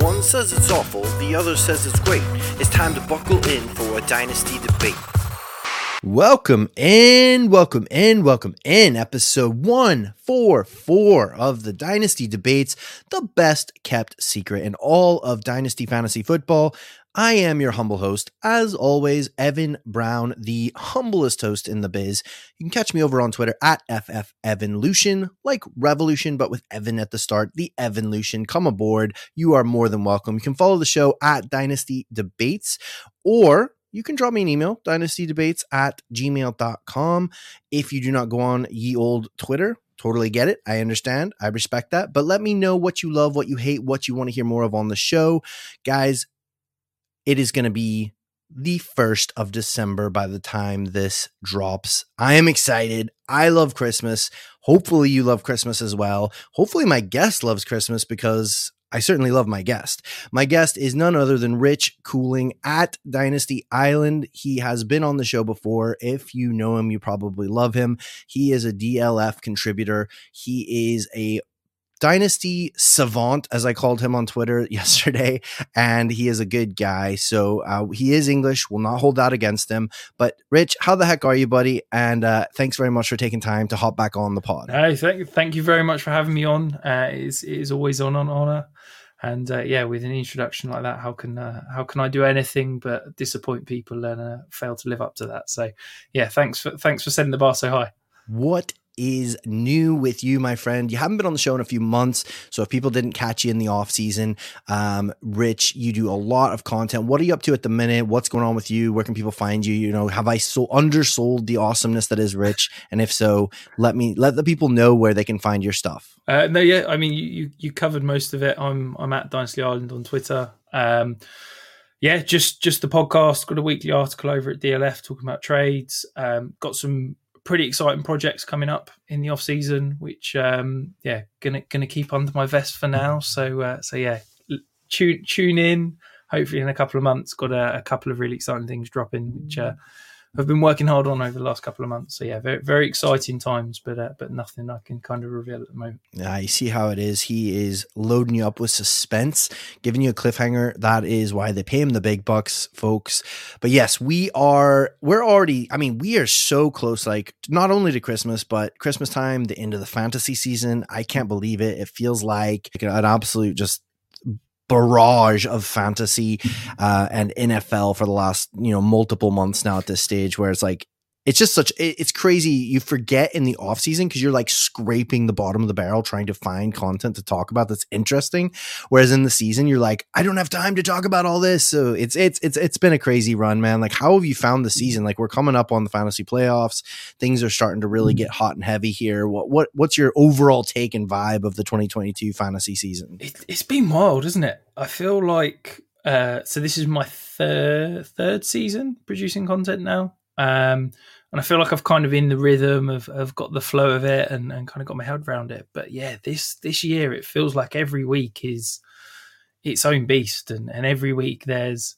One says it's awful, the other says it's great. It's time to buckle in for a dynasty debate. Welcome in, welcome in, welcome in. Episode 144 of the Dynasty Debates, the best kept secret in all of Dynasty Fantasy Football. I am your humble host, as always, Evan Brown, the humblest host in the biz. You can catch me over on Twitter at FFEvanlution, like Revolution, but with Evan at the start, the Evanlution. Come aboard. You are more than welcome. You can follow the show at Dynasty Debates or you can drop me an email, dynastydebates at gmail.com. If you do not go on ye old Twitter, totally get it. I understand. I respect that. But let me know what you love, what you hate, what you want to hear more of on the show. Guys, it is going to be the 1st of December by the time this drops. I am excited. I love Christmas. Hopefully, you love Christmas as well. Hopefully, my guest loves Christmas because I certainly love my guest. My guest is none other than Rich Cooling at Dynasty Island. He has been on the show before. If you know him, you probably love him. He is a DLF contributor. He is a dynasty savant as i called him on twitter yesterday and he is a good guy. So uh, he is english will not hold that against him. But rich how the heck are you buddy? And uh, thanks very much for taking time to hop back on the pod. Hey thank, thank you very much for having me on. Uh, it, is, it is always on an honor. And uh, yeah with an introduction like that how can uh, how can i do anything but disappoint people and uh, fail to live up to that? So yeah thanks for thanks for setting the bar so high. What is new with you, my friend. You haven't been on the show in a few months. So if people didn't catch you in the off season, um, Rich, you do a lot of content. What are you up to at the minute? What's going on with you? Where can people find you? You know, have I so undersold the awesomeness that is Rich? And if so, let me let the people know where they can find your stuff. Uh, no, yeah, I mean, you, you, covered most of it. I'm I'm at Dynasty Island on Twitter. Um, yeah, just just the podcast. Got a weekly article over at DLF talking about trades. Um, got some pretty exciting projects coming up in the off season, which um, yeah, gonna gonna keep under my vest for now. So uh, so yeah, tune tune in. Hopefully, in a couple of months, got a, a couple of really exciting things dropping, which uh, I've been working hard on over the last couple of months. So yeah, very very exciting times, but uh, but nothing I can kind of reveal at the moment. Yeah, you see how it is. He is loading you up with suspense, giving you a cliffhanger. That is why they pay him the big bucks, folks. But yes, we are we're already. I mean, we are so close. Like not only to Christmas, but Christmas time, the end of the fantasy season. I can't believe it. It feels like an absolute just barrage of fantasy uh, and NFL for the last you know multiple months now at this stage where it's like it's just such it's crazy you forget in the off season because you're like scraping the bottom of the barrel trying to find content to talk about that's interesting. Whereas in the season you're like i don't have time to talk about all this. So it's it's it's it's been a crazy run man. Like how have you found the season? Like we're coming up on the fantasy playoffs. Things are starting to really get hot and heavy here. What what what's your overall take and vibe of the 2022 fantasy season? It, it's been wild isn't it? I feel like uh so this is my third third season producing content now. Um and I feel like I've kind of in the rhythm of, have got the flow of it and, and kind of got my head around it. But yeah, this this year it feels like every week is its own beast, and, and every week there's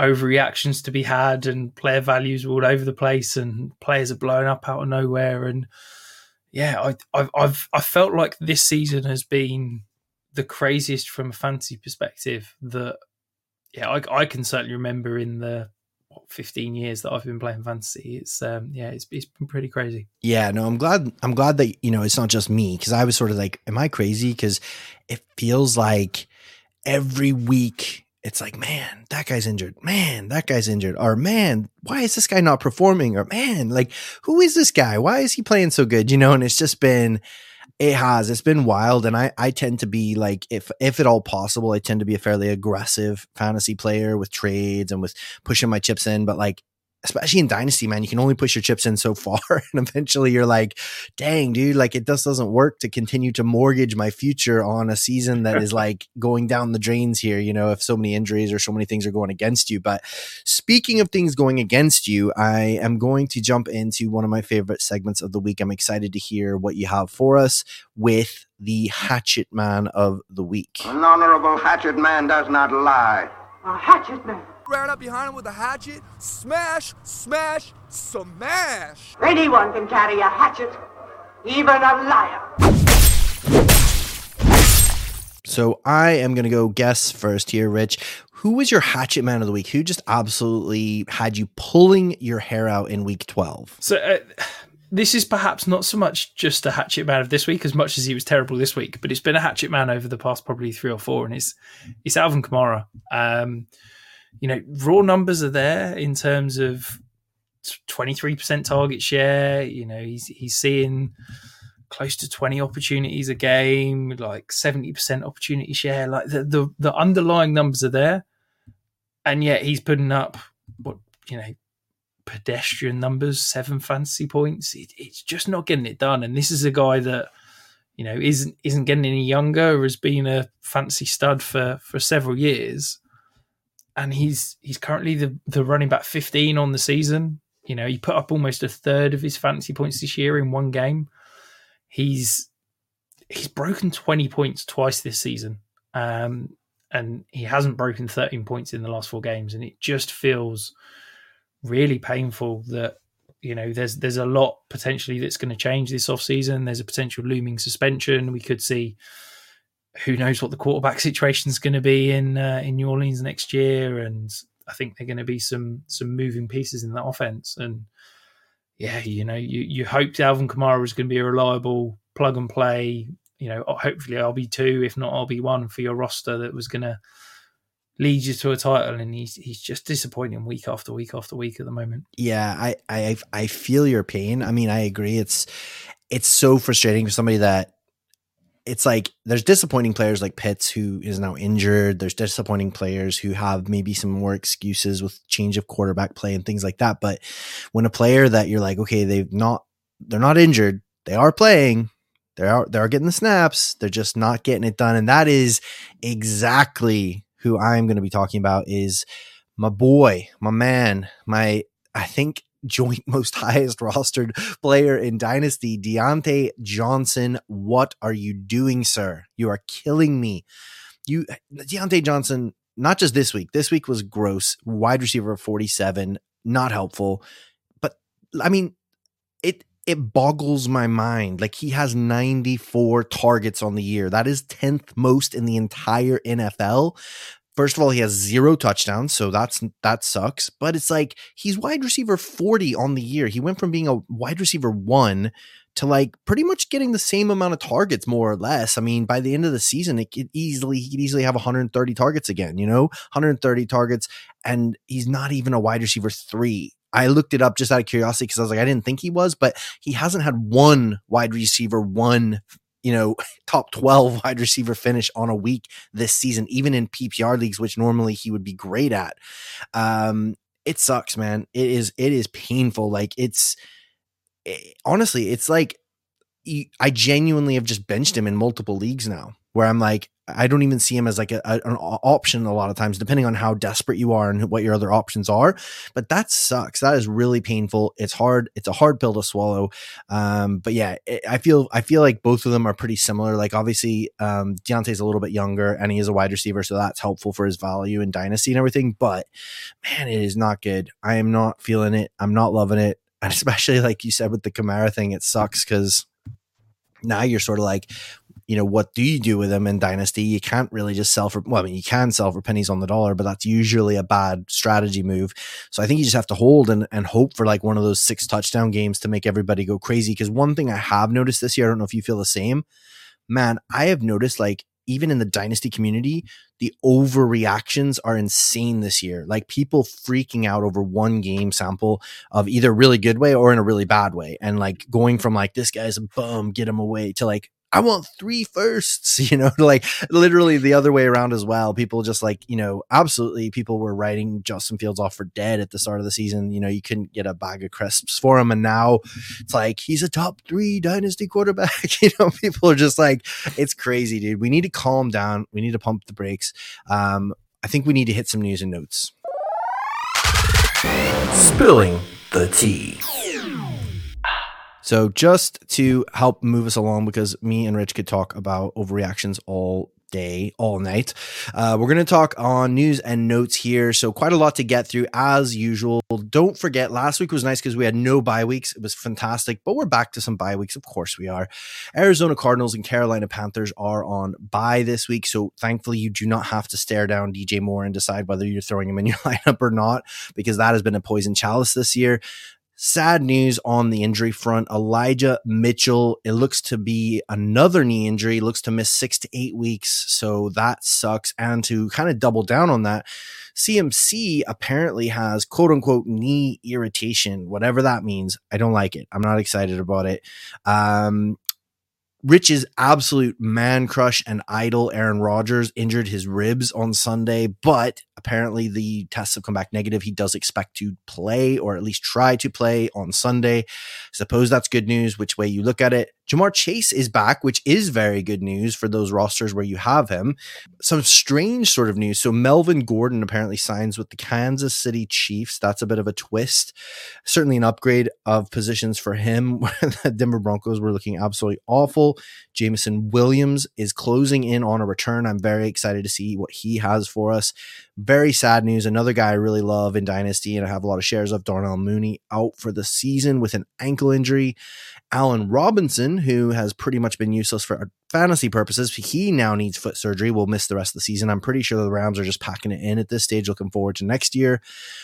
overreactions to be had, and player values all over the place, and players are blowing up out of nowhere, and yeah, I, I've I've I felt like this season has been the craziest from a fantasy perspective that yeah I, I can certainly remember in the what, 15 years that I've been playing fantasy. It's um yeah, it's it's been pretty crazy. Yeah, no, I'm glad I'm glad that you know it's not just me cuz I was sort of like am I crazy cuz it feels like every week it's like, man, that guy's injured. Man, that guy's injured. Or man, why is this guy not performing? Or man, like who is this guy? Why is he playing so good? You know, and it's just been it has. It's been wild, and I I tend to be like if if at all possible, I tend to be a fairly aggressive fantasy player with trades and with pushing my chips in. But like especially in Dynasty, man, you can only push your chips in so far. And eventually you're like, dang, dude, like it just doesn't work to continue to mortgage my future on a season that is like going down the drains here, you know, if so many injuries or so many things are going against you. But speaking of things going against you, I am going to jump into one of my favorite segments of the week. I'm excited to hear what you have for us with the Hatchet Man of the Week. An honorable hatchet man does not lie. A hatchet man. Ran up behind him with a hatchet. Smash, smash, smash. Anyone can carry a hatchet, even a liar. So I am going to go guess first here, Rich. Who was your hatchet man of the week? Who just absolutely had you pulling your hair out in week 12? So uh, this is perhaps not so much just a hatchet man of this week as much as he was terrible this week, but it's been a hatchet man over the past probably three or four, and it's it's Alvin Kamara. Um, you know, raw numbers are there in terms of twenty three percent target share. You know, he's he's seeing close to 20 opportunities a game, like 70% opportunity share. Like the, the, the underlying numbers are there. And yet he's putting up what, you know, pedestrian numbers, seven fantasy points. It, it's just not getting it done. And this is a guy that, you know, isn't isn't getting any younger, or has been a fancy stud for for several years. And he's he's currently the, the running back 15 on the season. You know, he put up almost a third of his fantasy points this year in one game. He's he's broken 20 points twice this season um, and he hasn't broken 13 points in the last four games and it just feels really painful that you know there's there's a lot potentially that's going to change this offseason there's a potential looming suspension. We could see who knows what the quarterback situation is going to be in uh, in New Orleans next year and I think they're going to be some some moving pieces in that offense and yeah, you know, you, you hoped Alvin Kamara was going to be a reliable plug and play, you know, hopefully RB two, if not RB one for your roster that was going to lead you to a title, and he's he's just disappointing week after week after week at the moment. Yeah, I I I feel your pain. I mean, I agree. It's it's so frustrating for somebody that it's like there's disappointing players like Pitts who is now injured. There's disappointing players who have maybe some more excuses with change of quarterback play and things like that. But when a player that you're like, okay, they've not, they're not injured, they are playing, they are they are getting the snaps, they're just not getting it done, and that is exactly who I'm going to be talking about. Is my boy, my man, my I think joint most highest rostered player in Dynasty, Diontae Johnson. What are you doing, sir? You are killing me. You, Diontae Johnson, not just this week. This week was gross. Wide receiver of 47, not helpful. But I mean, it it boggles my mind. Like he has 94 targets on the year. That is 10th most in the entire NFL. First of all, he has zero touchdowns, so that's that sucks. But it's like he's wide receiver 40 on the year. He went from being a wide receiver one to like pretty much getting the same amount of targets, more or less. I mean, by the end of the season, it could easily he could easily have 130 targets again, you know, 130 targets, and he's not even a wide receiver three. I looked it up just out of curiosity because I was like, I didn't think he was, but he hasn't had one wide receiver one you know, top 12 wide receiver finish on a week this season, even in PPR leagues, which normally he would be great at. Um, it sucks, man. It is, it is painful. Like it's it, honestly, it's like I genuinely have just benched him in multiple leagues now where I'm like, I don't even see him as like a, a, an option a lot of times, depending on how desperate you are and what your other options are. But that sucks. That is really painful. It's hard. It's a hard pill to swallow. Um, but yeah, it, I feel I feel like both of them are pretty similar. Like obviously, um, Diontae's a little bit younger and he is a wide receiver, so that's helpful for his value and dynasty and everything. But man, it is not good. I am not feeling it. I'm not loving it. And especially like you said with the Kamara thing, it sucks because now you're sort of like, you know, what do you do with them in Dynasty? You can't really just sell for, well, I mean, you can sell for pennies on the dollar, but that's usually a bad strategy move. So I think you just have to hold and, and hope for like one of those six touchdown games to make everybody go crazy. Because one thing I have noticed this year, I don't know if you feel the same, man, I have noticed like even in the dynasty community, the overreactions are insane this year. Like people freaking out over one game sample of either really good way or in a really bad way. And like going from like, this guy's a bum, get him away to like, I want three firsts, you know, like literally the other way around as well. People just like, you know, absolutely people were writing Justin Fields off for dead at the start of the season. You know, you couldn't get a bag of crisps for him. And now it's like, he's a top three dynasty quarterback. you know, people are just like, it's crazy, dude. We need to calm down. We need to pump the brakes. Um, I think we need to hit some news and notes. Spilling the tea. So just to help move us along, because me and Rich could talk about overreactions all day, all night. Uh, we're going to talk on news and notes here. So, quite a lot to get through as usual. Don't forget, last week was nice because we had no bye weeks. It was fantastic, but we're back to some bye weeks. Of course, we are. Arizona Cardinals and Carolina Panthers are on bye this week. So, thankfully, you do not have to stare down DJ Moore and decide whether you're throwing him in your lineup or not, because that has been a poison chalice this year. Sad news on the injury front. Elijah Mitchell, it looks to be another knee injury, looks to miss six to eight weeks. So that sucks. And to kind of double down on that, CMC apparently has quote unquote knee irritation, whatever that means. I don't like it. I'm not excited about it. Um, Rich's absolute man crush and idol, Aaron Rodgers, injured his ribs on Sunday, but apparently the tests have come back negative. He does expect to play or at least try to play on Sunday. Suppose that's good news, which way you look at it. Ja'Marr Chase is back, which is very good news for those rosters where you have him. Some strange sort of news. So Melvin Gordon apparently signs with the Kansas City Chiefs. That's a bit of a twist. Certainly an upgrade of positions for him. the Denver Broncos were looking absolutely awful. Jameson Williams is closing in on a return. I'm very excited to see what he has for us. Very sad news. Another guy I really love in Dynasty, and I have a lot of shares of Darnell Mooney out for the season with an ankle injury. Allen Robinson, who has pretty much been useless for fantasy purposes, he now needs foot surgery. Will miss the rest of the season. I'm pretty sure the Rams are just packing it in at this stage. Looking forward to next year.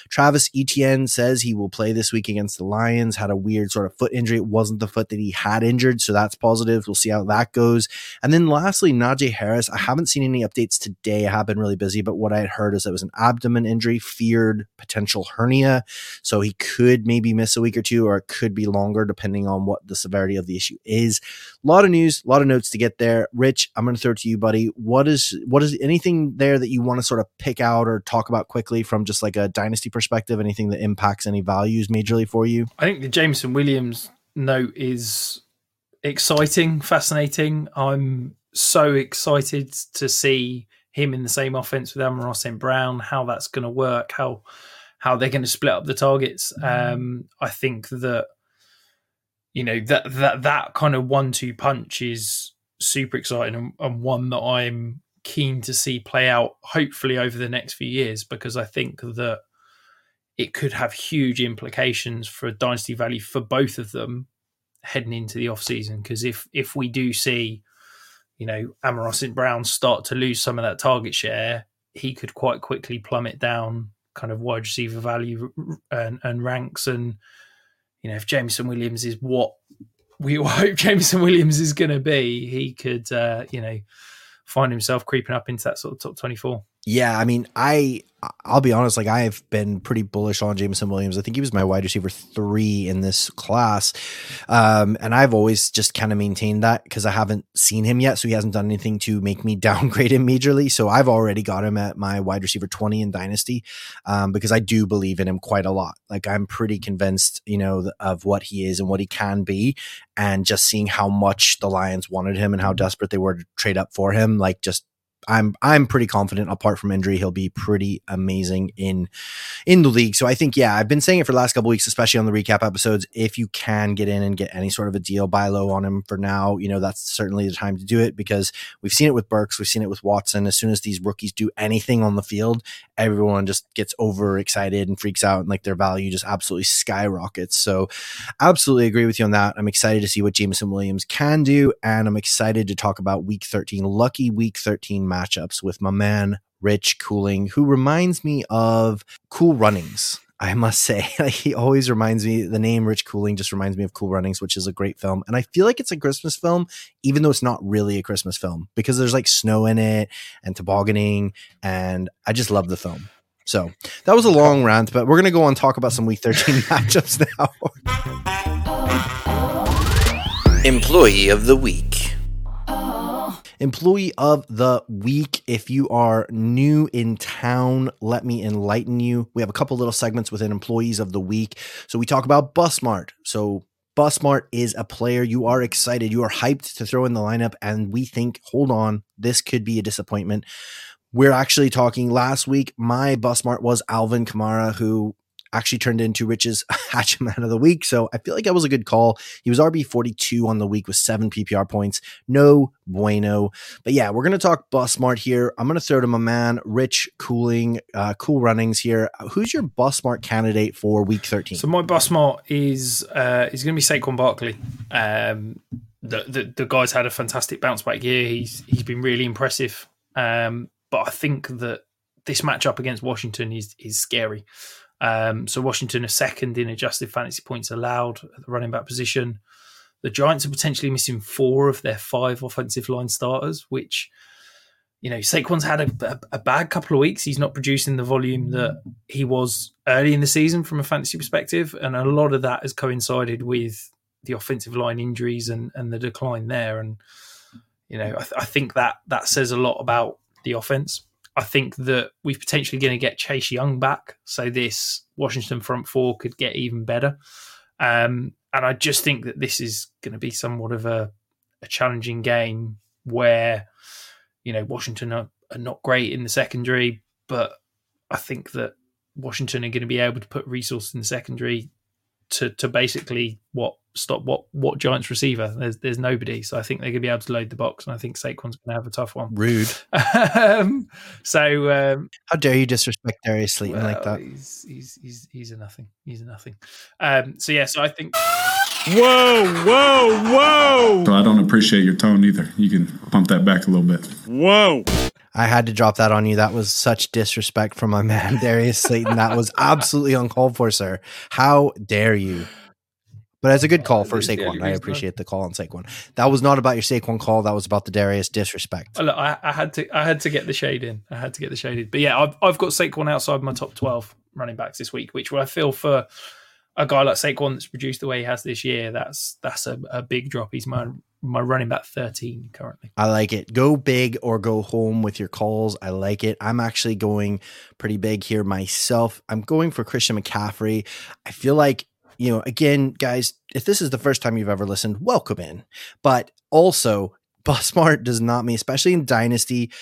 Travis Etienne says he will play this week against the Lions. Had a weird sort of foot injury. It wasn't the foot that he had injured, so that's positive. We'll see how that goes. And then lastly, Najee Harris. I haven't seen any updates today. I have been really busy, but what I had heard is it was an abdomen injury, feared potential hernia, so he could maybe miss a week or two, or it could be longer depending on what the severity of the issue is. A lot of news, a lot of notes to get there. Rich, I'm going to throw it to you, buddy. What is what is anything there that you want to sort of pick out or talk about quickly from just like a dynasty perspective? Anything that impacts any values majorly for you? I think the Jameson Williams note is exciting, fascinating. I'm so excited to see him in the same offense with Amon and Brown, how that's going to work, how how they're going to split up the targets. Um, I think that you know that that that kind of one-two punch is super exciting and, and one that I'm keen to see play out. Hopefully over the next few years, because I think that it could have huge implications for dynasty value for both of them heading into the off season. Because if if we do see, you know, Amon St. Brown start to lose some of that target share, he could quite quickly plummet down kind of wide receiver value and, and ranks. And you know, if Jameson Williams is what we hope Jameson Williams is going to be, he could, uh, you know, find himself creeping up into that sort of top twenty-four. Yeah, I mean, I I'll be honest, like I've been pretty bullish on Jameson Williams. I think he was my wide receiver three in this class. Um, and I've always just kind of maintained that because I haven't seen him yet. So he hasn't done anything to make me downgrade him majorly. So I've already got him at my wide receiver 20 in Dynasty um, because I do believe in him quite a lot. Like I'm pretty convinced, you know, of what he is and what he can be. And just seeing how much the Lions wanted him and how desperate they were to trade up for him, like just I'm I'm pretty confident. Apart from injury, he'll be pretty amazing in in the league. So I think, yeah, I've been saying it for the last couple weeks, especially on the recap episodes. If you can get in and get any sort of a deal, buy low on him for now. You know that's certainly the time to do it because we've seen it with Burks, we've seen it with Watson. As soon as these rookies do anything on the field, everyone just gets overexcited and freaks out, and like their value just absolutely skyrockets. So, absolutely agree with you on that. I'm excited to see what Jameson Williams can do, and I'm excited to talk about Week 13, lucky Week 13 matchups with my man Rich Cooling, who reminds me of Cool Runnings. I must say, he always reminds me. The name Rich Cooling just reminds me of Cool Runnings, which is a great film, and I feel like it's a Christmas film, even though it's not really a Christmas film because there's like snow in it and tobogganing, and I just love the film. So that was a long rant, but we're gonna go on talk about some Week 13 matchups now. Employee of the Week. Employee of the week. If you are new in town, let me enlighten you. We have a couple little segments within employees of the week. So we talk about Busmart. So Busmart is a player you are excited, you are hyped to throw in the lineup, and we think, hold on, this could be a disappointment. We're actually talking last week. My Busmart was Alvin Kamara, who actually turned into Rich's Hatchet Man of the Week. So I feel like that was a good call. He was RB 42 on the week with seven PPR points. No bueno. But yeah, we're going to talk Bus Smart here. I'm going to throw to my man, Rich Cooling, uh, Cool Runnings here. Who's your Bus Smart candidate for week 13? So my Bus Smart is, uh, is going to be Saquon Barkley. Um, the, the, the guy's had a fantastic bounce back year. He's he's been really impressive. Um, but I think that this matchup against Washington is is scary. Um, so Washington are second in adjusted fantasy points allowed at the running back position. The Giants are potentially missing four of their five offensive line starters, which you know Saquon's had a, a, bad couple of weeks. He's not producing the volume that he was early in the season from a fantasy perspective, and a lot of that has coincided with the offensive line injuries and, and the decline there. And you know, I, th- I think that that says a lot about the offense. I think that we're potentially going to get Chase Young back, so this Washington front four could get even better. Um, and I just think that this is going to be somewhat of a, a challenging game where, you know, Washington are, are not great in the secondary, but I think that Washington are going to be able to put resources in the secondary to to basically what stop what what Giants receiver. There's there's nobody, so I think they're going to be able to load the box, and I think Saquon's going to have a tough one. Rude. um, so um, how dare you disrespect Darius Slayton well, like that? He's he's he's he's a nothing. He's a nothing. Um, so yeah, so I think. Whoa, whoa, whoa! So I don't appreciate your tone either. You can pump that back a little bit. Whoa. I had to drop that on you. That was such disrespect from my man Darius Slayton. That was absolutely uncalled for, sir. How dare you? But as a good call for Saquon, I appreciate the call on Saquon. That was not about your Saquon call. That was about the Darius disrespect. Oh, look, I, I, had to, I had to get the shade in. I had to get the shade in. But yeah, I've, I've got Saquon outside my top twelve running backs this week, which I feel for a guy like Saquon that's produced the way he has this year, that's that's a, a big drop. He's my my running back 13 currently. I like it. Go big or go home with your calls. I like it. I'm actually going pretty big here myself. I'm going for Christian McCaffrey. I feel like you know, again, guys, if this is the first time you've ever listened, welcome in. But also, Busmart does not mean, especially in Dynasty,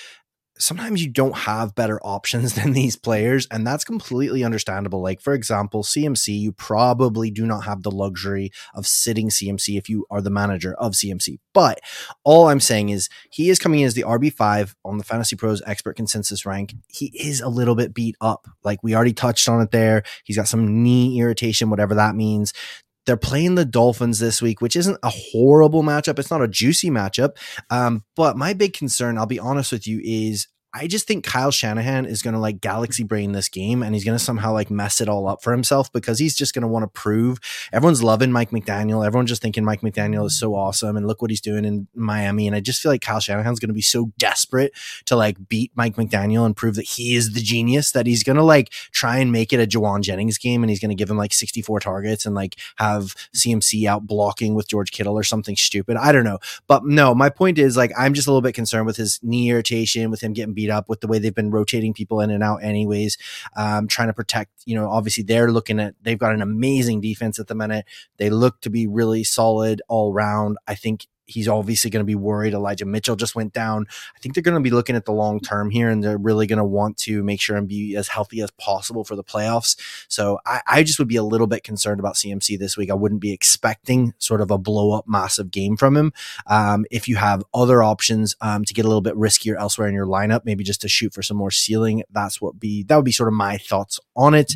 sometimes you don't have better options than these players, and that's completely understandable. Like, for example, CMC, you probably do not have the luxury of sitting CMC if you are the manager of CMC. But all I'm saying is he is coming in as the RB5 on the Fantasy Pros expert consensus rank. He is a little bit beat up. Like, we already touched on it there. He's got some knee irritation, whatever that means. They're playing the Dolphins this week, which isn't a horrible matchup. It's not a juicy matchup. Um, but my big concern, I'll be honest with you, is I just think Kyle Shanahan is going to like galaxy brain this game and he's going to somehow like mess it all up for himself because he's just going to want to prove everyone's loving Mike McDaniel. Everyone's just thinking Mike McDaniel is so awesome and look what he's doing in Miami. And I just feel like Kyle Shanahan's going to be so desperate to like beat Mike McDaniel and prove that he is the genius that he's going to like try and make it a Jauan Jennings game and he's going to give him like 64 targets and like have CMC out blocking with George Kittle or something stupid. I don't know. But no, my point is like I'm just a little bit concerned with his knee irritation, with him getting beat up with the way they've been rotating people in and out anyways um, trying to protect you know obviously they're looking at they've got an amazing defense at the minute. They look to be really solid all round. I think he's obviously going to be worried. Elijah Mitchell just went down. I think they're going to be looking at the long term here and they're really going to want to make sure and be as healthy as possible for the playoffs. So I, I, just would be a little bit concerned about CMC this week. I wouldn't be expecting sort of a blow up massive game from him. Um, if you have other options um, to get a little bit riskier elsewhere in your lineup, maybe just to shoot for some more ceiling, that's what be that would be sort of my thoughts on it.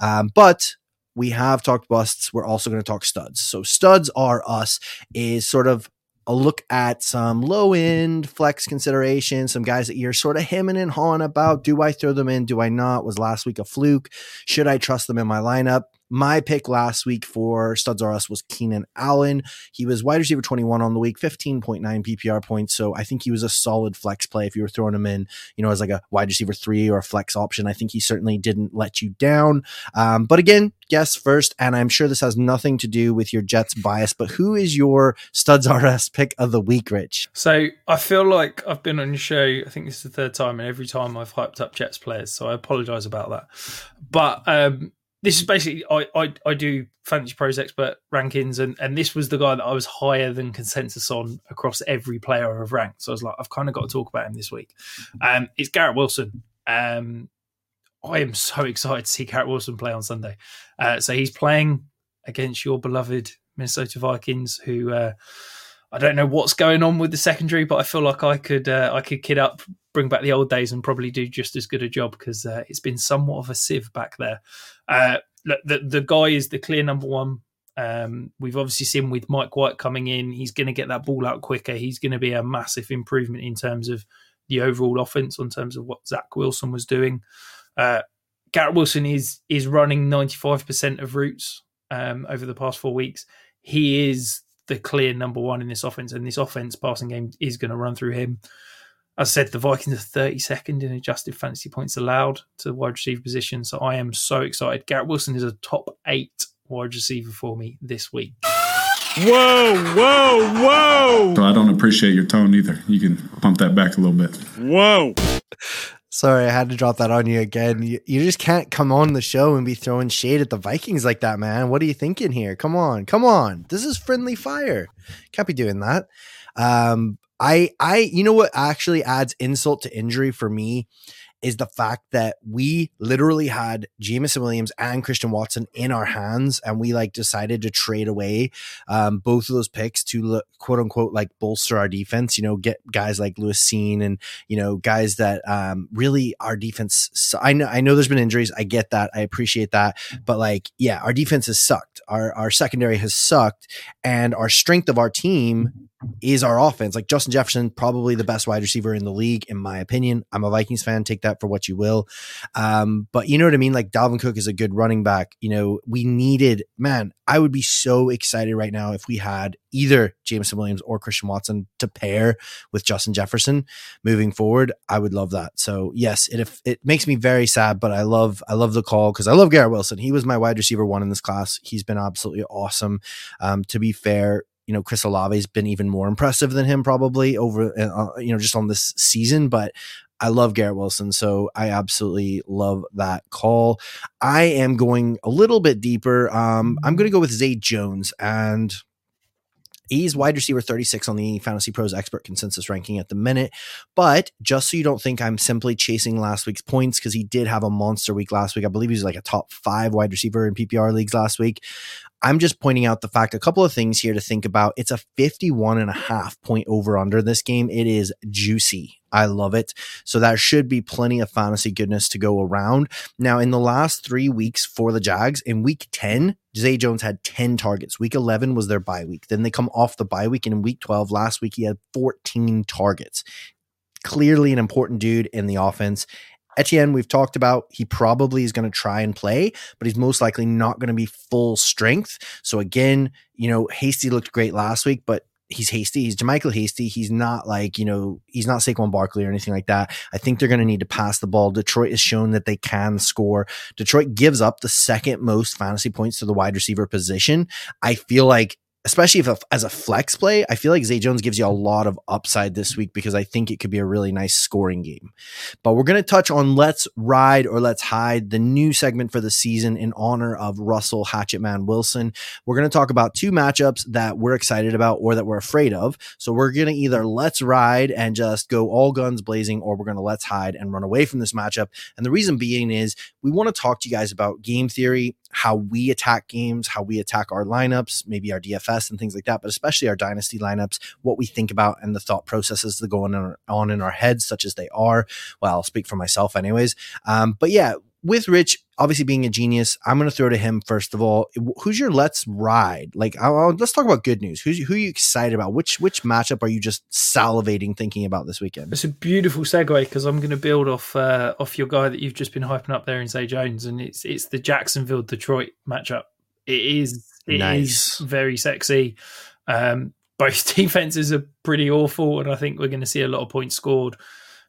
Um, but we have talked busts. We're also going to talk studs. So studs are us is sort of a look at some low end flex consideration, some guys that you're sort of hemming and hawing about. Do I throw them in? Do I not? Was last week a fluke? Should I trust them in my lineup? My pick last week for Studs R Us was Keenan Allen. He was wide receiver 21 on the week, 15.9 PPR points. So I think he was a solid flex play if you were throwing him in, you know, as like a wide receiver three or a flex option. I think he certainly didn't let you down. Um, but again, guess first, and I'm sure this has nothing to do with your Jets bias, but who is your Studs R Us pick of the week, Rich? So I feel like I've been on your show, I think this is the third time, and every time I've hyped up Jets players. So I apologize about that. But um, this is basically I, I I do fantasy pros expert rankings and and this was the guy that I was higher than consensus on across every player I've ranked. So I was like, I've kind of got to talk about him this week. Um, it's Garrett Wilson. Um, I am so excited to see Garrett Wilson play on Sunday. Uh, so he's playing against your beloved Minnesota Vikings, who uh, I don't know what's going on with the secondary, but I feel like I could uh, I could kid up, bring back the old days, and probably do just as good a job because uh, it's been somewhat of a sieve back there. Uh, look, the the guy is the clear number one. Um, we've obviously seen with Mike White coming in, he's going to get that ball out quicker. He's going to be a massive improvement in terms of the overall offense, in terms of what Zach Wilson was doing. Uh, Garrett Wilson is is running ninety five percent of routes um, over the past four weeks. He is the clear number one in this offense, and this offense passing game is going to run through him. As I said, the Vikings are 32nd in adjusted fantasy points allowed to the wide receiver position. So I am so excited. Garrett Wilson is a top eight wide receiver for me this week. Whoa, whoa, whoa. So I don't appreciate your tone either. You can pump that back a little bit. Whoa. Sorry, I had to drop that on you again. You, you just can't come on the show and be throwing shade at the Vikings like that, man. What are you thinking here? Come on, come on. This is friendly fire. Can't be doing that. Um, I, I, you know what actually adds insult to injury for me is the fact that we literally had Jameson Williams and Christian Watson in our hands, and we like decided to trade away um, both of those picks to quote unquote like bolster our defense. You know, get guys like Lewis Cine and you know guys that um, really our defense. I know I know there's been injuries. I get that. I appreciate that, but like yeah, our defense has sucked. Our our secondary has sucked, and our strength of our team is our offense. Like Justin Jefferson, probably the best wide receiver in the league, in my opinion. I'm a Vikings fan. Take that for what you will. Um, but you know what I mean? Like Dalvin Cook is a good running back. You know, we needed, man, I would be so excited right now if we had either Jameson Williams or Christian Watson to pair with Justin Jefferson moving forward. I would love that. So yes, it it makes me very sad, but I love I love the call because I love Garrett Wilson. He was my wide receiver one in this class. He's been absolutely awesome. Um, to be fair, you know, Chris Olave's been even more impressive than him probably over, uh, you know, just on this season. But I love Garrett Wilson, so I absolutely love that call. I am going a little bit deeper. Um, I'm going to go with Zay Jones, and He's wide receiver 36 on the Fantasy Pros expert consensus ranking at the minute. But just so you don't think I'm simply chasing last week's points, because he did have a monster week last week. I believe he was like a top five wide receiver in PPR leagues last week. I'm just pointing out the fact a couple of things here to think about. It's a 51 and a half point over under this game. It is juicy. I love it. So that should be plenty of fantasy goodness to go around. Now, in the last three weeks for the Jags, in week 10, Zay Jones had 10 targets. Week 11 was their bye week. Then they come off the bye week. And in week 12, last week, he had 14 targets. Clearly an important dude in the offense. Etienne, we've talked about, he probably is going to try and play, but he's most likely not going to be full strength. So again, you know, Hasty looked great last week, but he's hasty. He's JaMycal Hasty. He's not like, you know, he's not Saquon Barkley or anything like that. I think they're going to need to pass the ball. Detroit has shown that they can score. Detroit gives up the second most fantasy points to the wide receiver position. I feel like especially if a, as a flex play, I feel like Zay Jones gives you a lot of upside this week because I think it could be a really nice scoring game. But we're going to touch on Let's Ride or Let's Hide, the new segment for the season in honor of Russell Hatchetman Wilson. We're going to talk about two matchups that we're excited about or that we're afraid of. So we're going to either Let's Ride and just go all guns blazing, or we're going to Let's Hide and run away from this matchup. And the reason being is we want to talk to you guys about game theory, how we attack games, how we attack our lineups, maybe our DFS and things like that, but especially our dynasty lineups, what we think about and the thought processes that go on in our, on in our heads, such as they are. Well, I'll speak for myself, anyways. Um, but yeah, with Rich obviously being a genius, I'm going to throw to him first of all. Who's your let's ride? Like, I'll, let's talk about good news. Who's who are you excited about? Which which matchup are you just salivating thinking about this weekend? It's a beautiful segue because I'm going to build off uh, off your guy that you've just been hyping up there in Zay Jones, and it's it's the Jacksonville Detroit matchup. It is it is Nice. very sexy. Um, both defenses are pretty awful, and I think we're going to see a lot of points scored.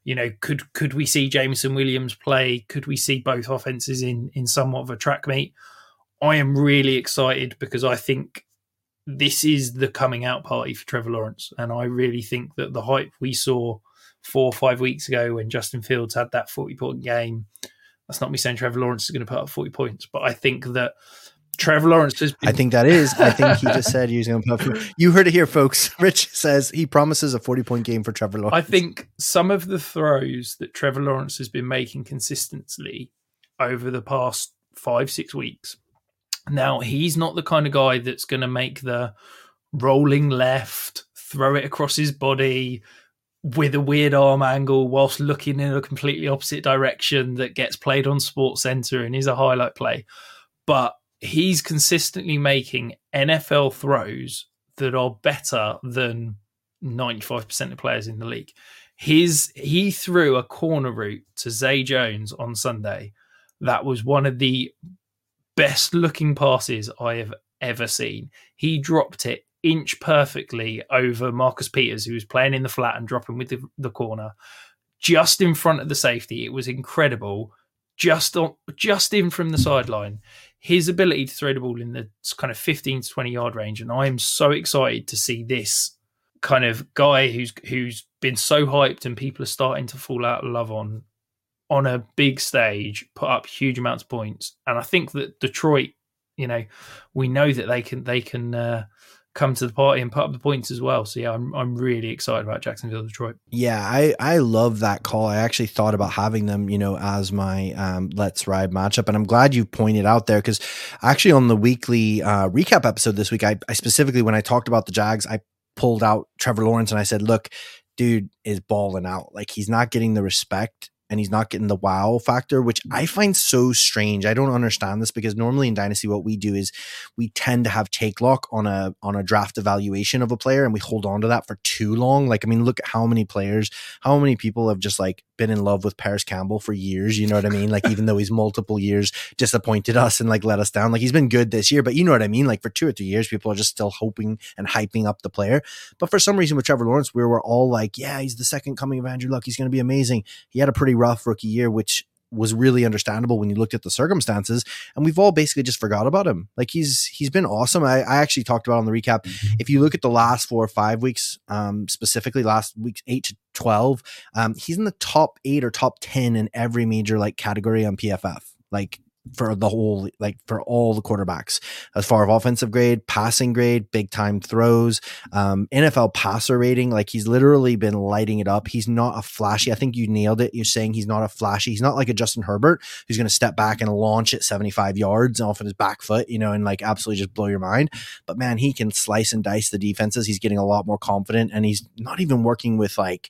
You know, could could we see Jameson Williams play? Could we see both offenses in in somewhat of a track meet? I am really excited because I think this is the coming out party for Trevor Lawrence, and I really think that the hype we saw four or five weeks ago when Justin Fields had that forty point game. That's not me saying Trevor Lawrence is going to put up forty points, but I think that Trevor Lawrence has I think that is. I think he just said he was going to. You heard it here, folks. Rich says he promises a 40 point game for Trevor Lawrence. I think some of the throws that Trevor Lawrence has been making consistently over the past five, six weeks. Now, he's not the kind of guy that's going to make the rolling left, throw it across his body with a weird arm angle whilst looking in a completely opposite direction that gets played on Sports Center and is a highlight play. But he's consistently making NFL throws that are better than 95% of players in the league. His he threw a corner route to Zay Jones on Sunday. That was one of the best looking passes I have ever seen. He dropped it inch perfectly over Marcus Peters, who was playing in the flat and dropping with the, the corner, just in front of the safety. It was incredible. Just on, just in from the sideline. His ability to throw the ball in the kind of 15 to 20 yard range, and I am so excited to see this kind of guy who's who's been so hyped and people are starting to fall out of love on on a big stage, put up huge amounts of points. And I think that Detroit, you know, we know that they can they can uh, come to the party and put up the points as well. So yeah, I'm I'm really excited about Jacksonville, Detroit. Yeah, I I love that call. I actually thought about having them, you know, as my um, let's ride matchup, and I'm glad you pointed out there because actually on the weekly uh, recap episode this week, I, I specifically when I talked about the Jags, I pulled out Trevor Lawrence and I said, look, dude is balling out. Like he's not getting the respect and he's not getting the wow factor, which I mm-hmm. find so strange. I don't understand this because normally in Dynasty, what we do is we tend to have take lock on a on a draft evaluation of a player and we hold on to that for too long. Like, I mean, look at how many players, how many people have just like been in love with Parris Campbell for years. You know what I mean? Like, even though he's multiple years disappointed us and like let us down. Like he's been good this year, but you know what I mean? Like for two or three years, people are just still hoping and hyping up the player. But for some reason with Trevor Lawrence, we were all like, yeah, he's the second coming of Andrew Luck. He's going to be amazing. He had a pretty rough rookie year, which was really understandable when you looked at the circumstances and we've all basically just forgot about him. Like he's he's been awesome. I, I actually talked about on the recap if you look at the last four or five weeks um specifically last week's eight to 12 um he's in the top eight or top 10 in every major like category on pff like for the whole like for all the quarterbacks. As far as offensive grade passing grade big time throws um nfl passer rating like he's literally been lighting it up. He's not a flashy i think you nailed it. You're saying he's not a flashy he's not like a justin herbert who's going to step back and launch at 75 yards off of his back foot you know and like absolutely just blow your mind. But man he can slice and dice the defenses. He's getting a lot more confident and he's not even working with like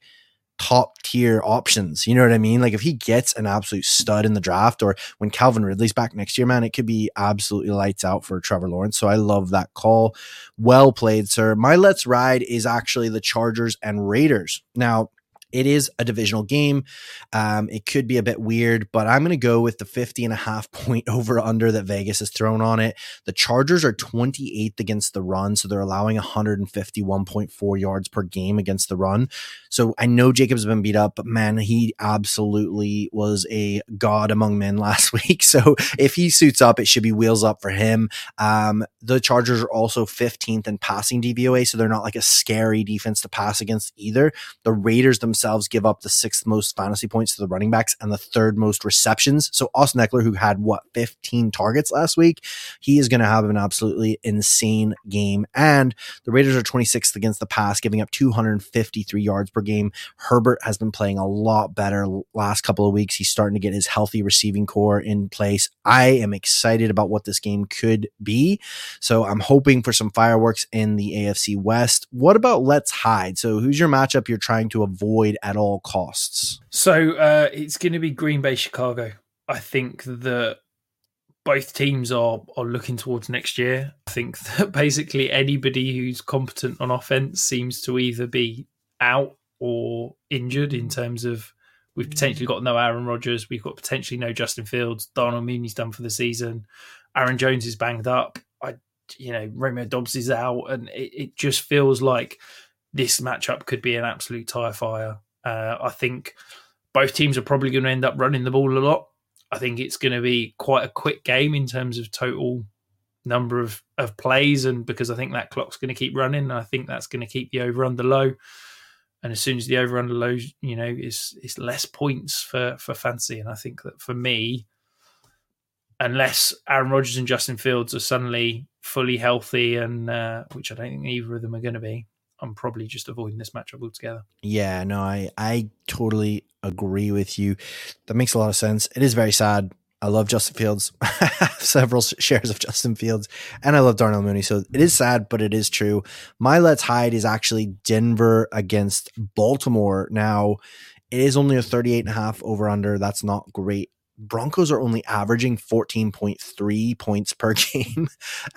top tier options. You know what I mean? Like if he gets an absolute stud in the draft or when Calvin Ridley's back next year, man, it could be absolutely lights out for Trevor Lawrence. So I love that call. Well played, sir. My let's ride is actually the Chargers and Raiders. Now, it is a divisional game. Um, it could be a bit weird, but I'm going to go with the 50 and a half point over under that Vegas has thrown on it. The Chargers are 28th against the run, so they're allowing 151.4 yards per game against the run. So I know Jacobs been beat up, but man, he absolutely was a god among men last week. So if he suits up, it should be wheels up for him. Um, the Chargers are also 15th in passing DVOA, so they're not like a scary defense to pass against either. The Raiders themselves give up the sixth most fantasy points to the running backs and the third most receptions. So Austin Ekeler, who had what 15 targets last week, he is going to have an absolutely insane game. And the Raiders are 26th against the pass, giving up 253 yards per game. Herbert has been playing a lot better last couple of weeks. He's starting to get his healthy receiving corps in place. I am excited about what this game could be. So I'm hoping for some fireworks in the AFC West. What about let's hide? So who's your matchup you're trying to avoid at all costs? So uh, it's going to be Green Bay, Chicago. I think that both teams are are looking towards next year. I think that basically anybody who's competent on offense seems to either be out or injured in terms of we've potentially got no Aaron Rodgers, we've got potentially no Justin Fields, Darnell Mooney's done for the season, Aaron Jones is banged up. I you know, Romeo Doubs is out and it, it just feels like this matchup could be an absolute tire fire. Uh, I think both teams are probably going to end up running the ball a lot. I think it's going to be quite a quick game in terms of total number of, of plays, and because I think that clock's going to keep running, and I think that's going to keep the over under low. And as soon as the over under low, you know, is is less points for for fancy, and I think that for me, unless Aaron Rodgers and Justin Fields are suddenly fully healthy, and uh, which I don't think either of them are going to be, I'm probably just avoiding this matchup altogether. Yeah, no, I I totally agree with you. That makes a lot of sense. It is very sad. I love Justin Fields. I have several shares of Justin Fields, and I love Darnell Mooney. So it is sad, but it is true. My let's hide is actually Denver against Baltimore. Now, it is only a 38 and a half over under. That's not great Broncos are only averaging 14.3 points per game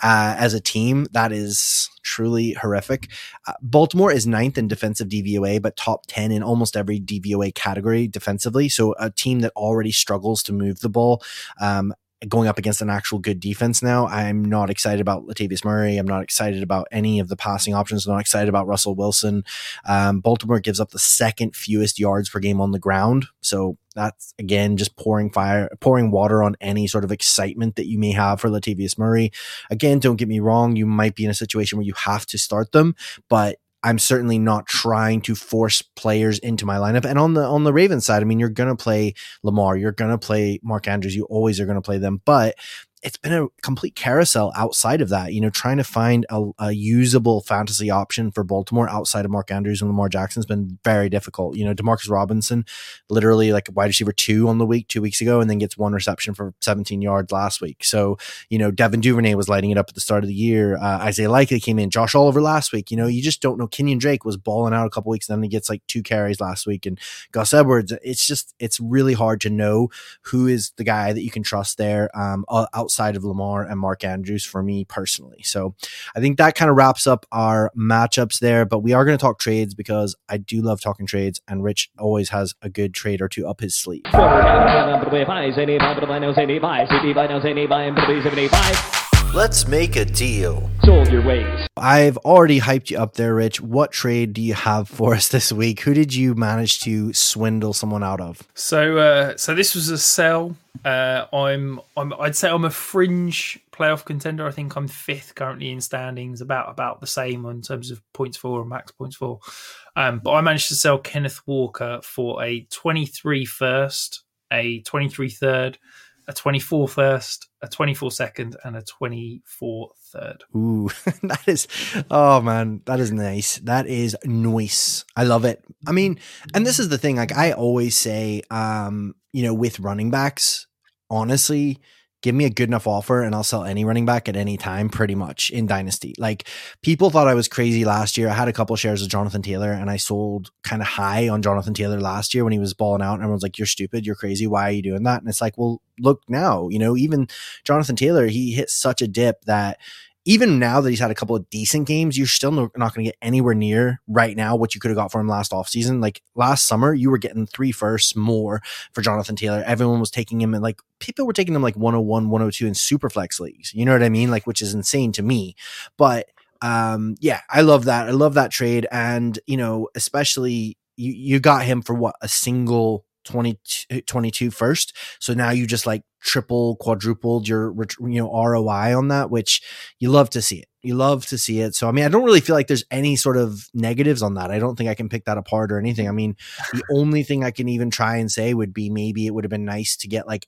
uh, as a team. That is truly horrific. Uh, Baltimore is ninth in defensive DVOA, but top 10 in almost every DVOA category defensively. So a team that already struggles to move the ball. Um, going up against an actual good defense now. I'm not excited about Latavius Murray. I'm not excited about any of the passing options. I'm not excited about Russell Wilson. Um, Baltimore gives up the second fewest yards per game on the ground. So that's again just pouring fire, pouring water on any sort of excitement that you may have for Latavius Murray. Again, don't get me wrong. You might be in a situation where you have to start them, but I'm certainly not trying to force players into my lineup. And on the on the Ravens side, I mean, you're gonna play Lamar, you're gonna play Mark Andrews, you always are gonna play them, but it's been a complete carousel outside of that. You know, trying to find a, a, usable fantasy option for Baltimore outside of Mark Andrews and Lamar Jackson has been very difficult. You know, Demarcus Robinson, literally like wide receiver two on the week two weeks ago, and then gets one reception for 17 yards last week. So, you know, Devin Duvernay was lighting it up at the start of the year. Uh, Isaiah Likely came in. Josh Oliver last week. You know, you just don't know. Kenyon Drake was balling out a couple weeks, and then he gets like two carries last week, and Gus Edwards. It's just it's really hard to know who is the guy that you can trust there. Um, outside of Lamar and Mark Andrews for me personally. So I think that kind of wraps up our matchups there. But we are going to talk trades because I do love talking trades, and Rich always has a good trade or two up his sleeve. Let's make a deal. Sold your ways. I've already hyped you up there, Rich. What trade do you have for us this week? Who did you manage to swindle someone out of? So, uh, so this was a sell. Uh, I'm, I'm, I'd say I'm a fringe playoff contender. I think I'm fifth currently in standings, about about the same in terms of points for and max points for. Um, but I managed to sell Kenneth Walker for a 23 first, a 23 third, a 24 first, a 24 second, and a 24 third. Ooh, that is, oh man, that is nice. That is nice. I love it. I mean, and this is the thing, like I always say, um, you know, with running backs, honestly, give me a good enough offer and I'll sell any running back at any time pretty much in dynasty. Like people thought I was crazy last year. I had a couple shares of Jonathan Taylor and I sold kind of high on Jonathan Taylor last year when he was balling out and everyone's like, you're stupid. You're crazy. Why are you doing that? And it's like, well, look now, you know, even Jonathan Taylor, he hit such a dip that even now that he's had a couple of decent games, you're still not going to get anywhere near right now what you could have got for him last offseason. Like last summer, you were getting three firsts more for Jonathan Taylor. Everyone was taking him and like people were taking him like 101, 102 in super flex leagues. You know what I mean? Like, which is insane to me. But um, yeah, I love that. I love that trade. And, you know, especially you, you got him for what a single 22, 22 first. So now you just like triple, quadrupled your you know ROI on that, which you love to see it. You love to see it. So I mean, I don't really feel like there's any sort of negatives on that. I don't think I can pick that apart or anything. I mean, the only thing I can even try and say would be maybe it would have been nice to get like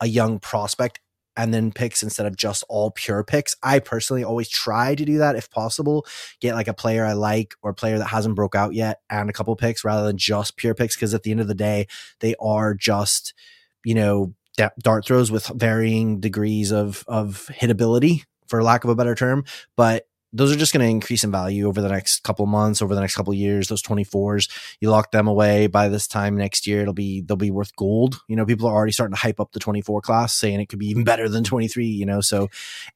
a young prospect and then picks instead of just all pure picks. I personally always try to do that if possible. Get like a player I like or a player that hasn't broke out yet and a couple picks rather than just pure picks because at the end of the day, they are just, you know, dart throws with varying degrees of of hitability for lack of a better term, but those are just going to increase in value over the next couple months, over the next couple years. Those 24s, you lock them away by this time next year, it'll be, they'll be worth gold. You know, people are already starting to hype up the 24 class saying it could be even better than 23, you know, so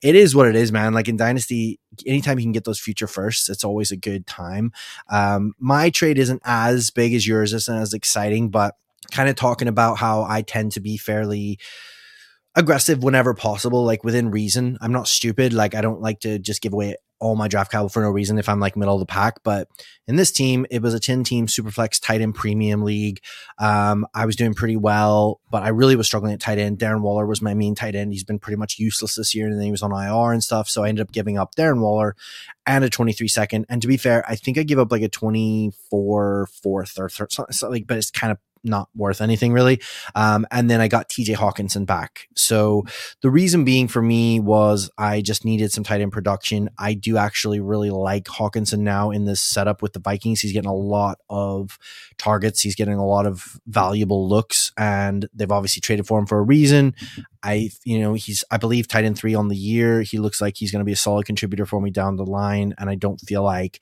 it is what it is, man. Like in Dynasty, anytime you can get those future firsts, it's always a good time. Um, my trade isn't as big as yours, isn't as exciting, but kind of talking about how I tend to be fairly, aggressive whenever possible, like within reason. I'm not stupid. Like I don't like to just give away all my draft capital for no reason if I'm like middle of the pack. But in this team, it was a 10 team superflex tight end premium league. Um, I was doing pretty well, but I really was struggling at tight end. Darren Waller was my main tight end. He's been pretty much useless this year and then he was on IR and stuff. So I ended up giving up Darren Waller and a 23 second. And to be fair, I think I give up like a 24 fourth or third, so like, but it's kind of not worth anything really. Um, and then I got TJ Hockenson back. So the reason being for me was I just needed some tight end production. I do actually really like Hockenson now in this setup with the Vikings. He's getting a lot of targets. He's getting a lot of valuable looks and they've obviously traded for him for a reason. I, you know, he's, I believe tight end three on the year. He looks like he's going to be a solid contributor for me down the line. And I don't feel like,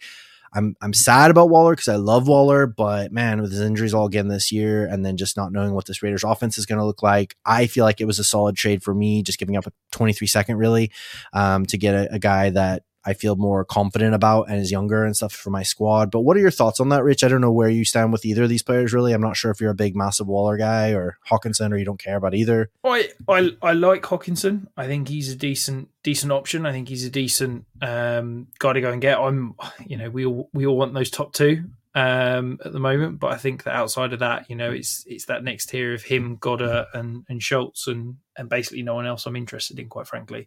I'm I'm sad about Waller because I love Waller, but man, with his injuries all again this year, and then just not knowing what this Raiders offense is going to look like, I feel like it was a solid trade for me, just giving up a 23 second really um, to get a, a guy that I feel more confident about and is younger and stuff for my squad. But what are your thoughts on that, Rich? I don't know where you stand with either of these players, really. I'm not sure if you're a big, massive Waller guy or Hockenson, or you don't care about either. I I, I like Hockenson. I think he's a decent decent option. I think he's a decent um, guy to go and get. I'm, you know, we all we all want those top two um, at the moment, but I think that outside of that, you know, it's it's that next tier of him, Goedert, and and Schultz, and and basically no one else I'm interested in, quite frankly.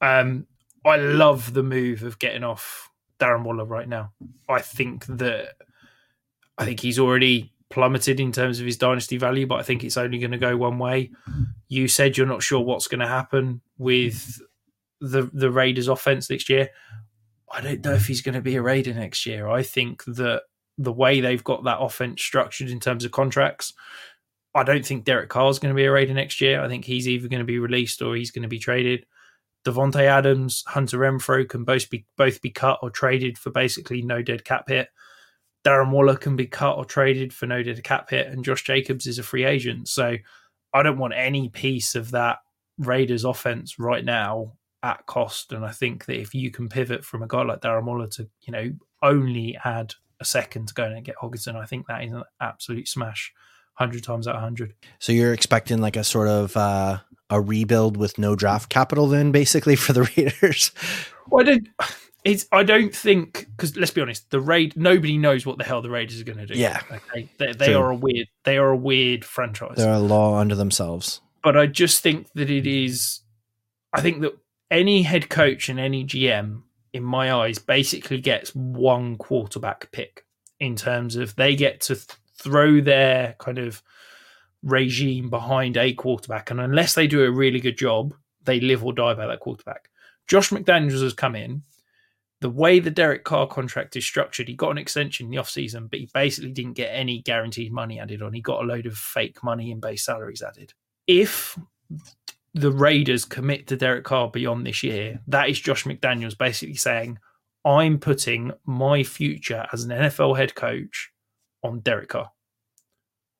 Um, I love the move of getting off Darren Waller right now. I think that I think he's already plummeted in terms of his dynasty value, but I think it's only going to go one way. You said you're not sure what's going to happen with the the Raiders offense next year. I don't know if he's going to be a Raider next year. I think that the way they've got that offense structured in terms of contracts, I don't think Derek Carr is going to be a Raider next year. I think he's either going to be released or he's going to be traded. Davante Adams, Hunter Renfrow can both be both be cut or traded for basically no dead cap hit. Darren Waller can be cut or traded for no dead cap hit, and Josh Jacobs is a free agent. So I don't want any piece of that Raiders offense right now at cost. And I think that if you can pivot from a guy like Darren Waller to, you know, only add a second to go and get Hockenson, I think that is an absolute smash, hundred times out of hundred. So you're expecting like a sort of uh, a rebuild with no draft capital, then basically for the Raiders. Well, I don't. It's. I don't think because let's be honest, the raid. Nobody knows what the hell the Raiders are going to do. Yeah. Okay. They, they are a weird. They are a weird franchise. They're a law unto themselves. but I just think that it is. I think that any head coach and any GM, in my eyes, basically gets one quarterback pick in terms of they get to th- throw their kind of regime behind a quarterback, and unless they do a really good job, they live or die by that quarterback. Josh McDaniels has come in. The way the Derek Carr contract is structured, he got an extension in the offseason, but he basically didn't get any guaranteed money added on. He got a load of fake money and base salaries added. If the Raiders commit to Derek Carr beyond this year, that is Josh McDaniels basically saying, I'm putting my future as an NFL head coach on Derek Carr.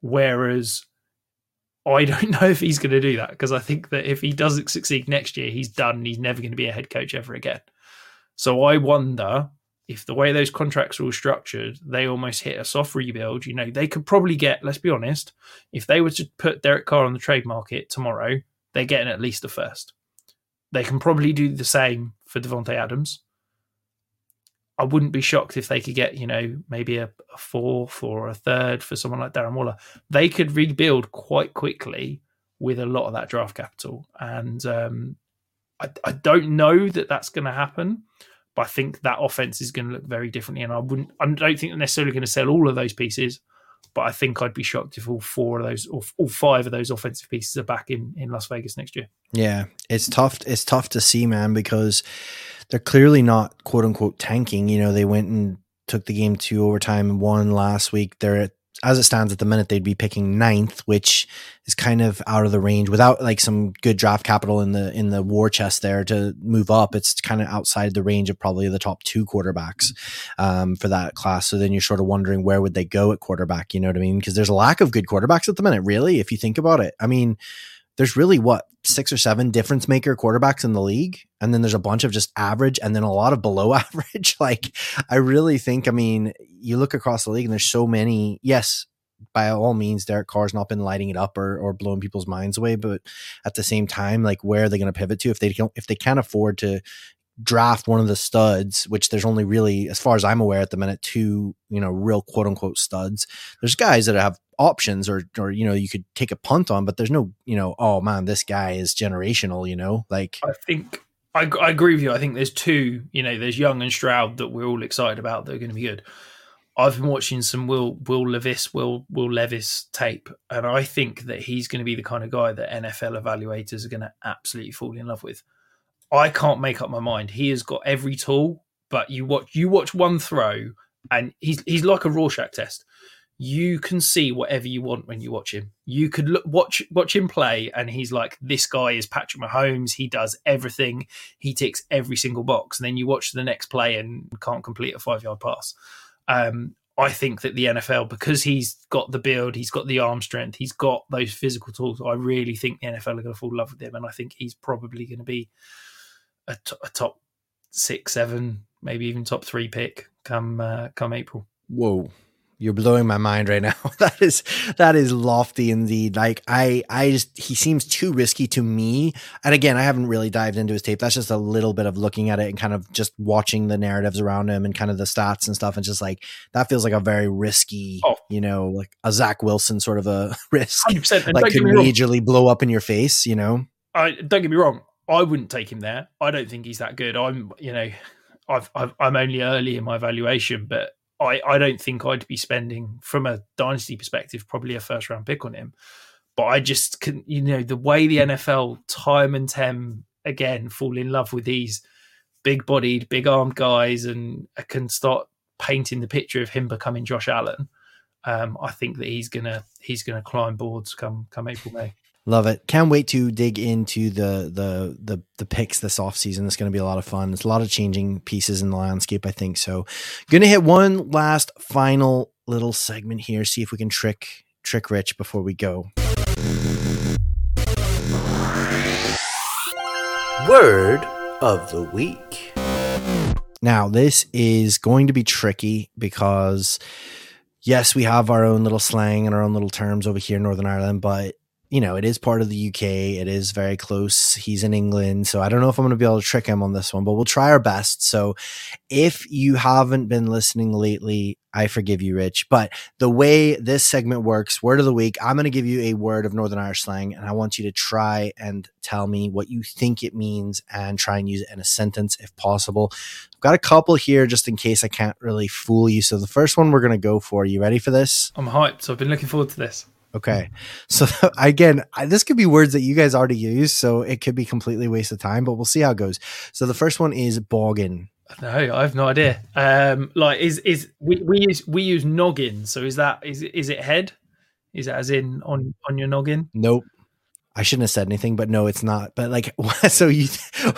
Whereas I don't know if he's going to do that because I think that if he doesn't succeed next year, he's done. and He's never going to be a head coach ever again. So I wonder if the way those contracts are all structured, they almost hit a soft rebuild. You know, they could probably get, let's be honest, if they were to put Derek Carr on the trade market tomorrow, they're getting at least a first. They can probably do the same for Davante Adams. I wouldn't be shocked if they could get, you know, maybe a, a fourth or a third for someone like Darren Waller. They could rebuild quite quickly with a lot of that draft capital. And um, I, I don't know that that's going to happen, but I think that offense is going to look very differently. And I wouldn't, I don't think they're necessarily going to sell all of those pieces, but I think I'd be shocked if all four of those, or all five of those offensive pieces are back in, in Las Vegas next year. Yeah, it's tough. It's tough to see, man, because they're clearly not quote unquote tanking. You know, they went and took the game to overtime and won last week. They're at as it stands at the minute, they'd be picking ninth, which is kind of out of the range without like some good draft capital in the in the war chest there to move up. It's kind of outside the range of probably the top two quarterbacks um, for that class. So then you're sort of wondering where would they go at quarterback? You know what I mean? Because there's a lack of good quarterbacks at the minute, really, if you think about it. I mean, there's really what six or seven difference maker quarterbacks in the league and then there's a bunch of just average and then a lot of below average like i really think i mean you look across the league and there's so many yes by all means derek carr's not been lighting it up or, or blowing people's minds away but at the same time like where are they going to pivot to if they don't if they can't afford to draft one of the studs, which there's only really, as far as I'm aware at the minute, two, you know, real quote unquote studs. There's guys that have options or, or, you know, you could take a punt on, but there's no, you know, oh man, this guy is generational, you know, like. I think I, I agree with you. I think there's two, you know, there's Young and Stroud that we're all excited about that are going to be good. I've been watching some Will Will Levis Will Will Levis tape, and I think that he's going to be the kind of guy that NFL evaluators are going to absolutely fall in love with. I can't make up my mind. He has got every tool, but you watch you watch one throw, and he's he's like a Rorschach test. You can see whatever you want when you watch him. You could look watch watch him play, and he's like, this guy is Patrick Mahomes. He does everything. He ticks every single box. And then you watch the next play and can't complete a five yard pass. Um, I think that the NFL, because he's got the build, he's got the arm strength, he's got those physical tools. I really think the NFL are going to fall in love with him, and I think he's probably going to be a, t- a top six, seven, maybe even top three pick come uh, come April. Whoa. You're blowing my mind right now. that is that is lofty indeed. Like I I just he seems too risky to me. And again, I haven't really dived into his tape. That's just a little bit of looking at it and kind of just watching the narratives around him and kind of the stats and stuff. And just like that feels like a very risky, Oh. you know, like a Zach Wilson sort of a risk. 100%. Like could get me wrong. majorly blow up in your face, you know? I don't get me wrong. I wouldn't take him there. I don't think he's that good. I'm, you know, I've, I've I'm only early in my valuation, but I I don't think I'd be spending from a dynasty perspective probably a first round pick on him. But I just can, you know, the way the NFL time and time again fall in love with these big bodied, big armed guys, and can start painting the picture of him becoming Josh Allen. Um, I think that he's gonna he's gonna climb boards come come April May. Love it. Can't wait to dig into the the the the picks this offseason. It's going to be a lot of fun. It's a lot of changing pieces in the landscape, I think. So, going to hit one last final little segment here. See if we can trick trick Rich before we go. Word of the week. Now, this is going to be tricky because, yes, we have our own little slang and our own little terms over here in Northern Ireland, but you know, it is part of the UK. It is very close. He's in England. So I don't know if I'm going to be able to trick him on this one, but we'll try our best. So if you haven't been listening lately, I forgive you, Rich. But the way this segment works, word of the week, I'm going to give you a word of Northern Irish slang, and I want you to try and tell me what you think it means and try and use it in a sentence if possible. I've got a couple here just in case I can't really fool you. So the first one we're going to go for. You ready for this? I'm hyped. So I've been looking forward to this. Okay. So again, I, this could be words that you guys already use, so it could be completely waste of time, but we'll see how it goes. So the first one is boggin. No, I have no idea. Um, like is is we, we use we use noggin. So is that is is it head? Is that as in on on your noggin? Nope. I shouldn't have said anything, but no, it's not. But like, so you,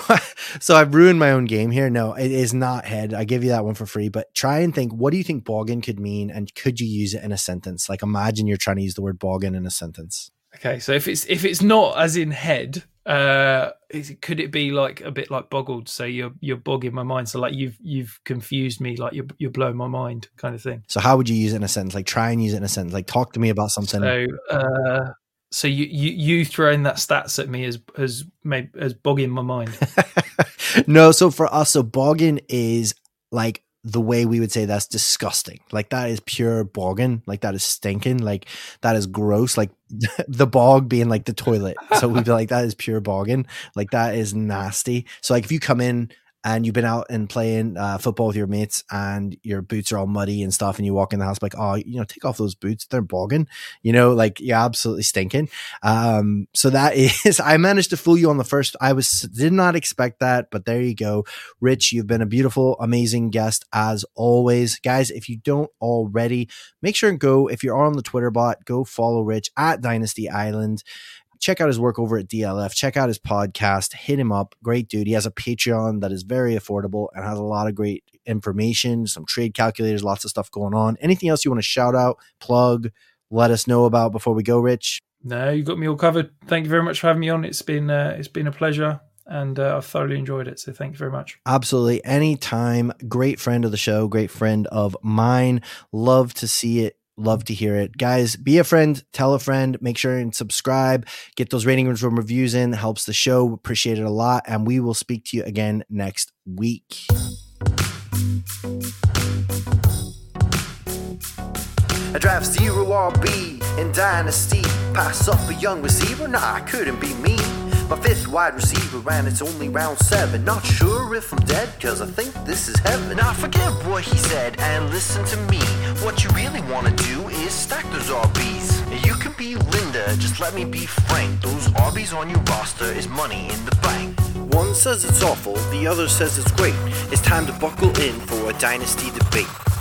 so I've ruined my own game here. No, it is not head. I give you that one for free, but try and think, what do you think boggin could mean? And could you use it in a sentence? Like imagine you're trying to use the word boggin in a sentence. Okay, so if it's if it's not as in head, uh, is it, could it be like a bit like boggled? So you're you're bogging my mind. So like you've you've confused me. Like you're you're blowing my mind, kind of thing. So how would you use it in a sentence? Like try and use it in a sentence. Like talk to me about something. So uh, so you you you throwing that stats at me as as maybe as bogging my mind. no, so for us, so boggin is like the way we would say that's disgusting. Like that is pure boggin. Like that is stinking. Like that is gross. Like the bog being like the toilet. So we'd be like, that is pure boggin. Like that is nasty. So like if you come in and you've been out and playing uh, football with your mates and your boots are all muddy and stuff and you walk in the house like oh you know take off those boots. They're bogging you know like you're absolutely stinking. Um so that is i managed to fool you on the first i was did not expect that but there you go. Rich you've been a beautiful amazing guest as always. Guys if you don't already make sure and go if you're on the twitter bot go follow rich at dynasty island check out his work over at DLF. Check out his podcast. Hit him up. Great dude. He has a Patreon that is very affordable and has a lot of great information, some trade calculators, lots of stuff going on. Anything else you want to shout out, plug, let us know about before we go, Rich? No, you got me all covered. Thank you very much for having me on. It's been uh, it's been a pleasure and uh, I've thoroughly enjoyed it. So thank you very much. Absolutely. Anytime. Great friend of the show, great friend of mine. Love to see it Love to hear it. Guys, be a friend, tell a friend, make sure and subscribe, get those rating room reviews in, helps the show. Appreciate it a lot. And we will speak to you again next week. I draft zero RB in Dynasty. Pass up a young receiver? Nah, I couldn't be me. My fifth wide receiver, and it's only round seven. Not sure if I'm dead, cause I think this is heaven. Now forget what he said and listen to me. What you really wanna do is stack those RBs. You can be Linda, just let me be frank. Those RBs on your roster is money in the bank. One says it's awful, the other says it's great. It's time to buckle in for a dynasty debate.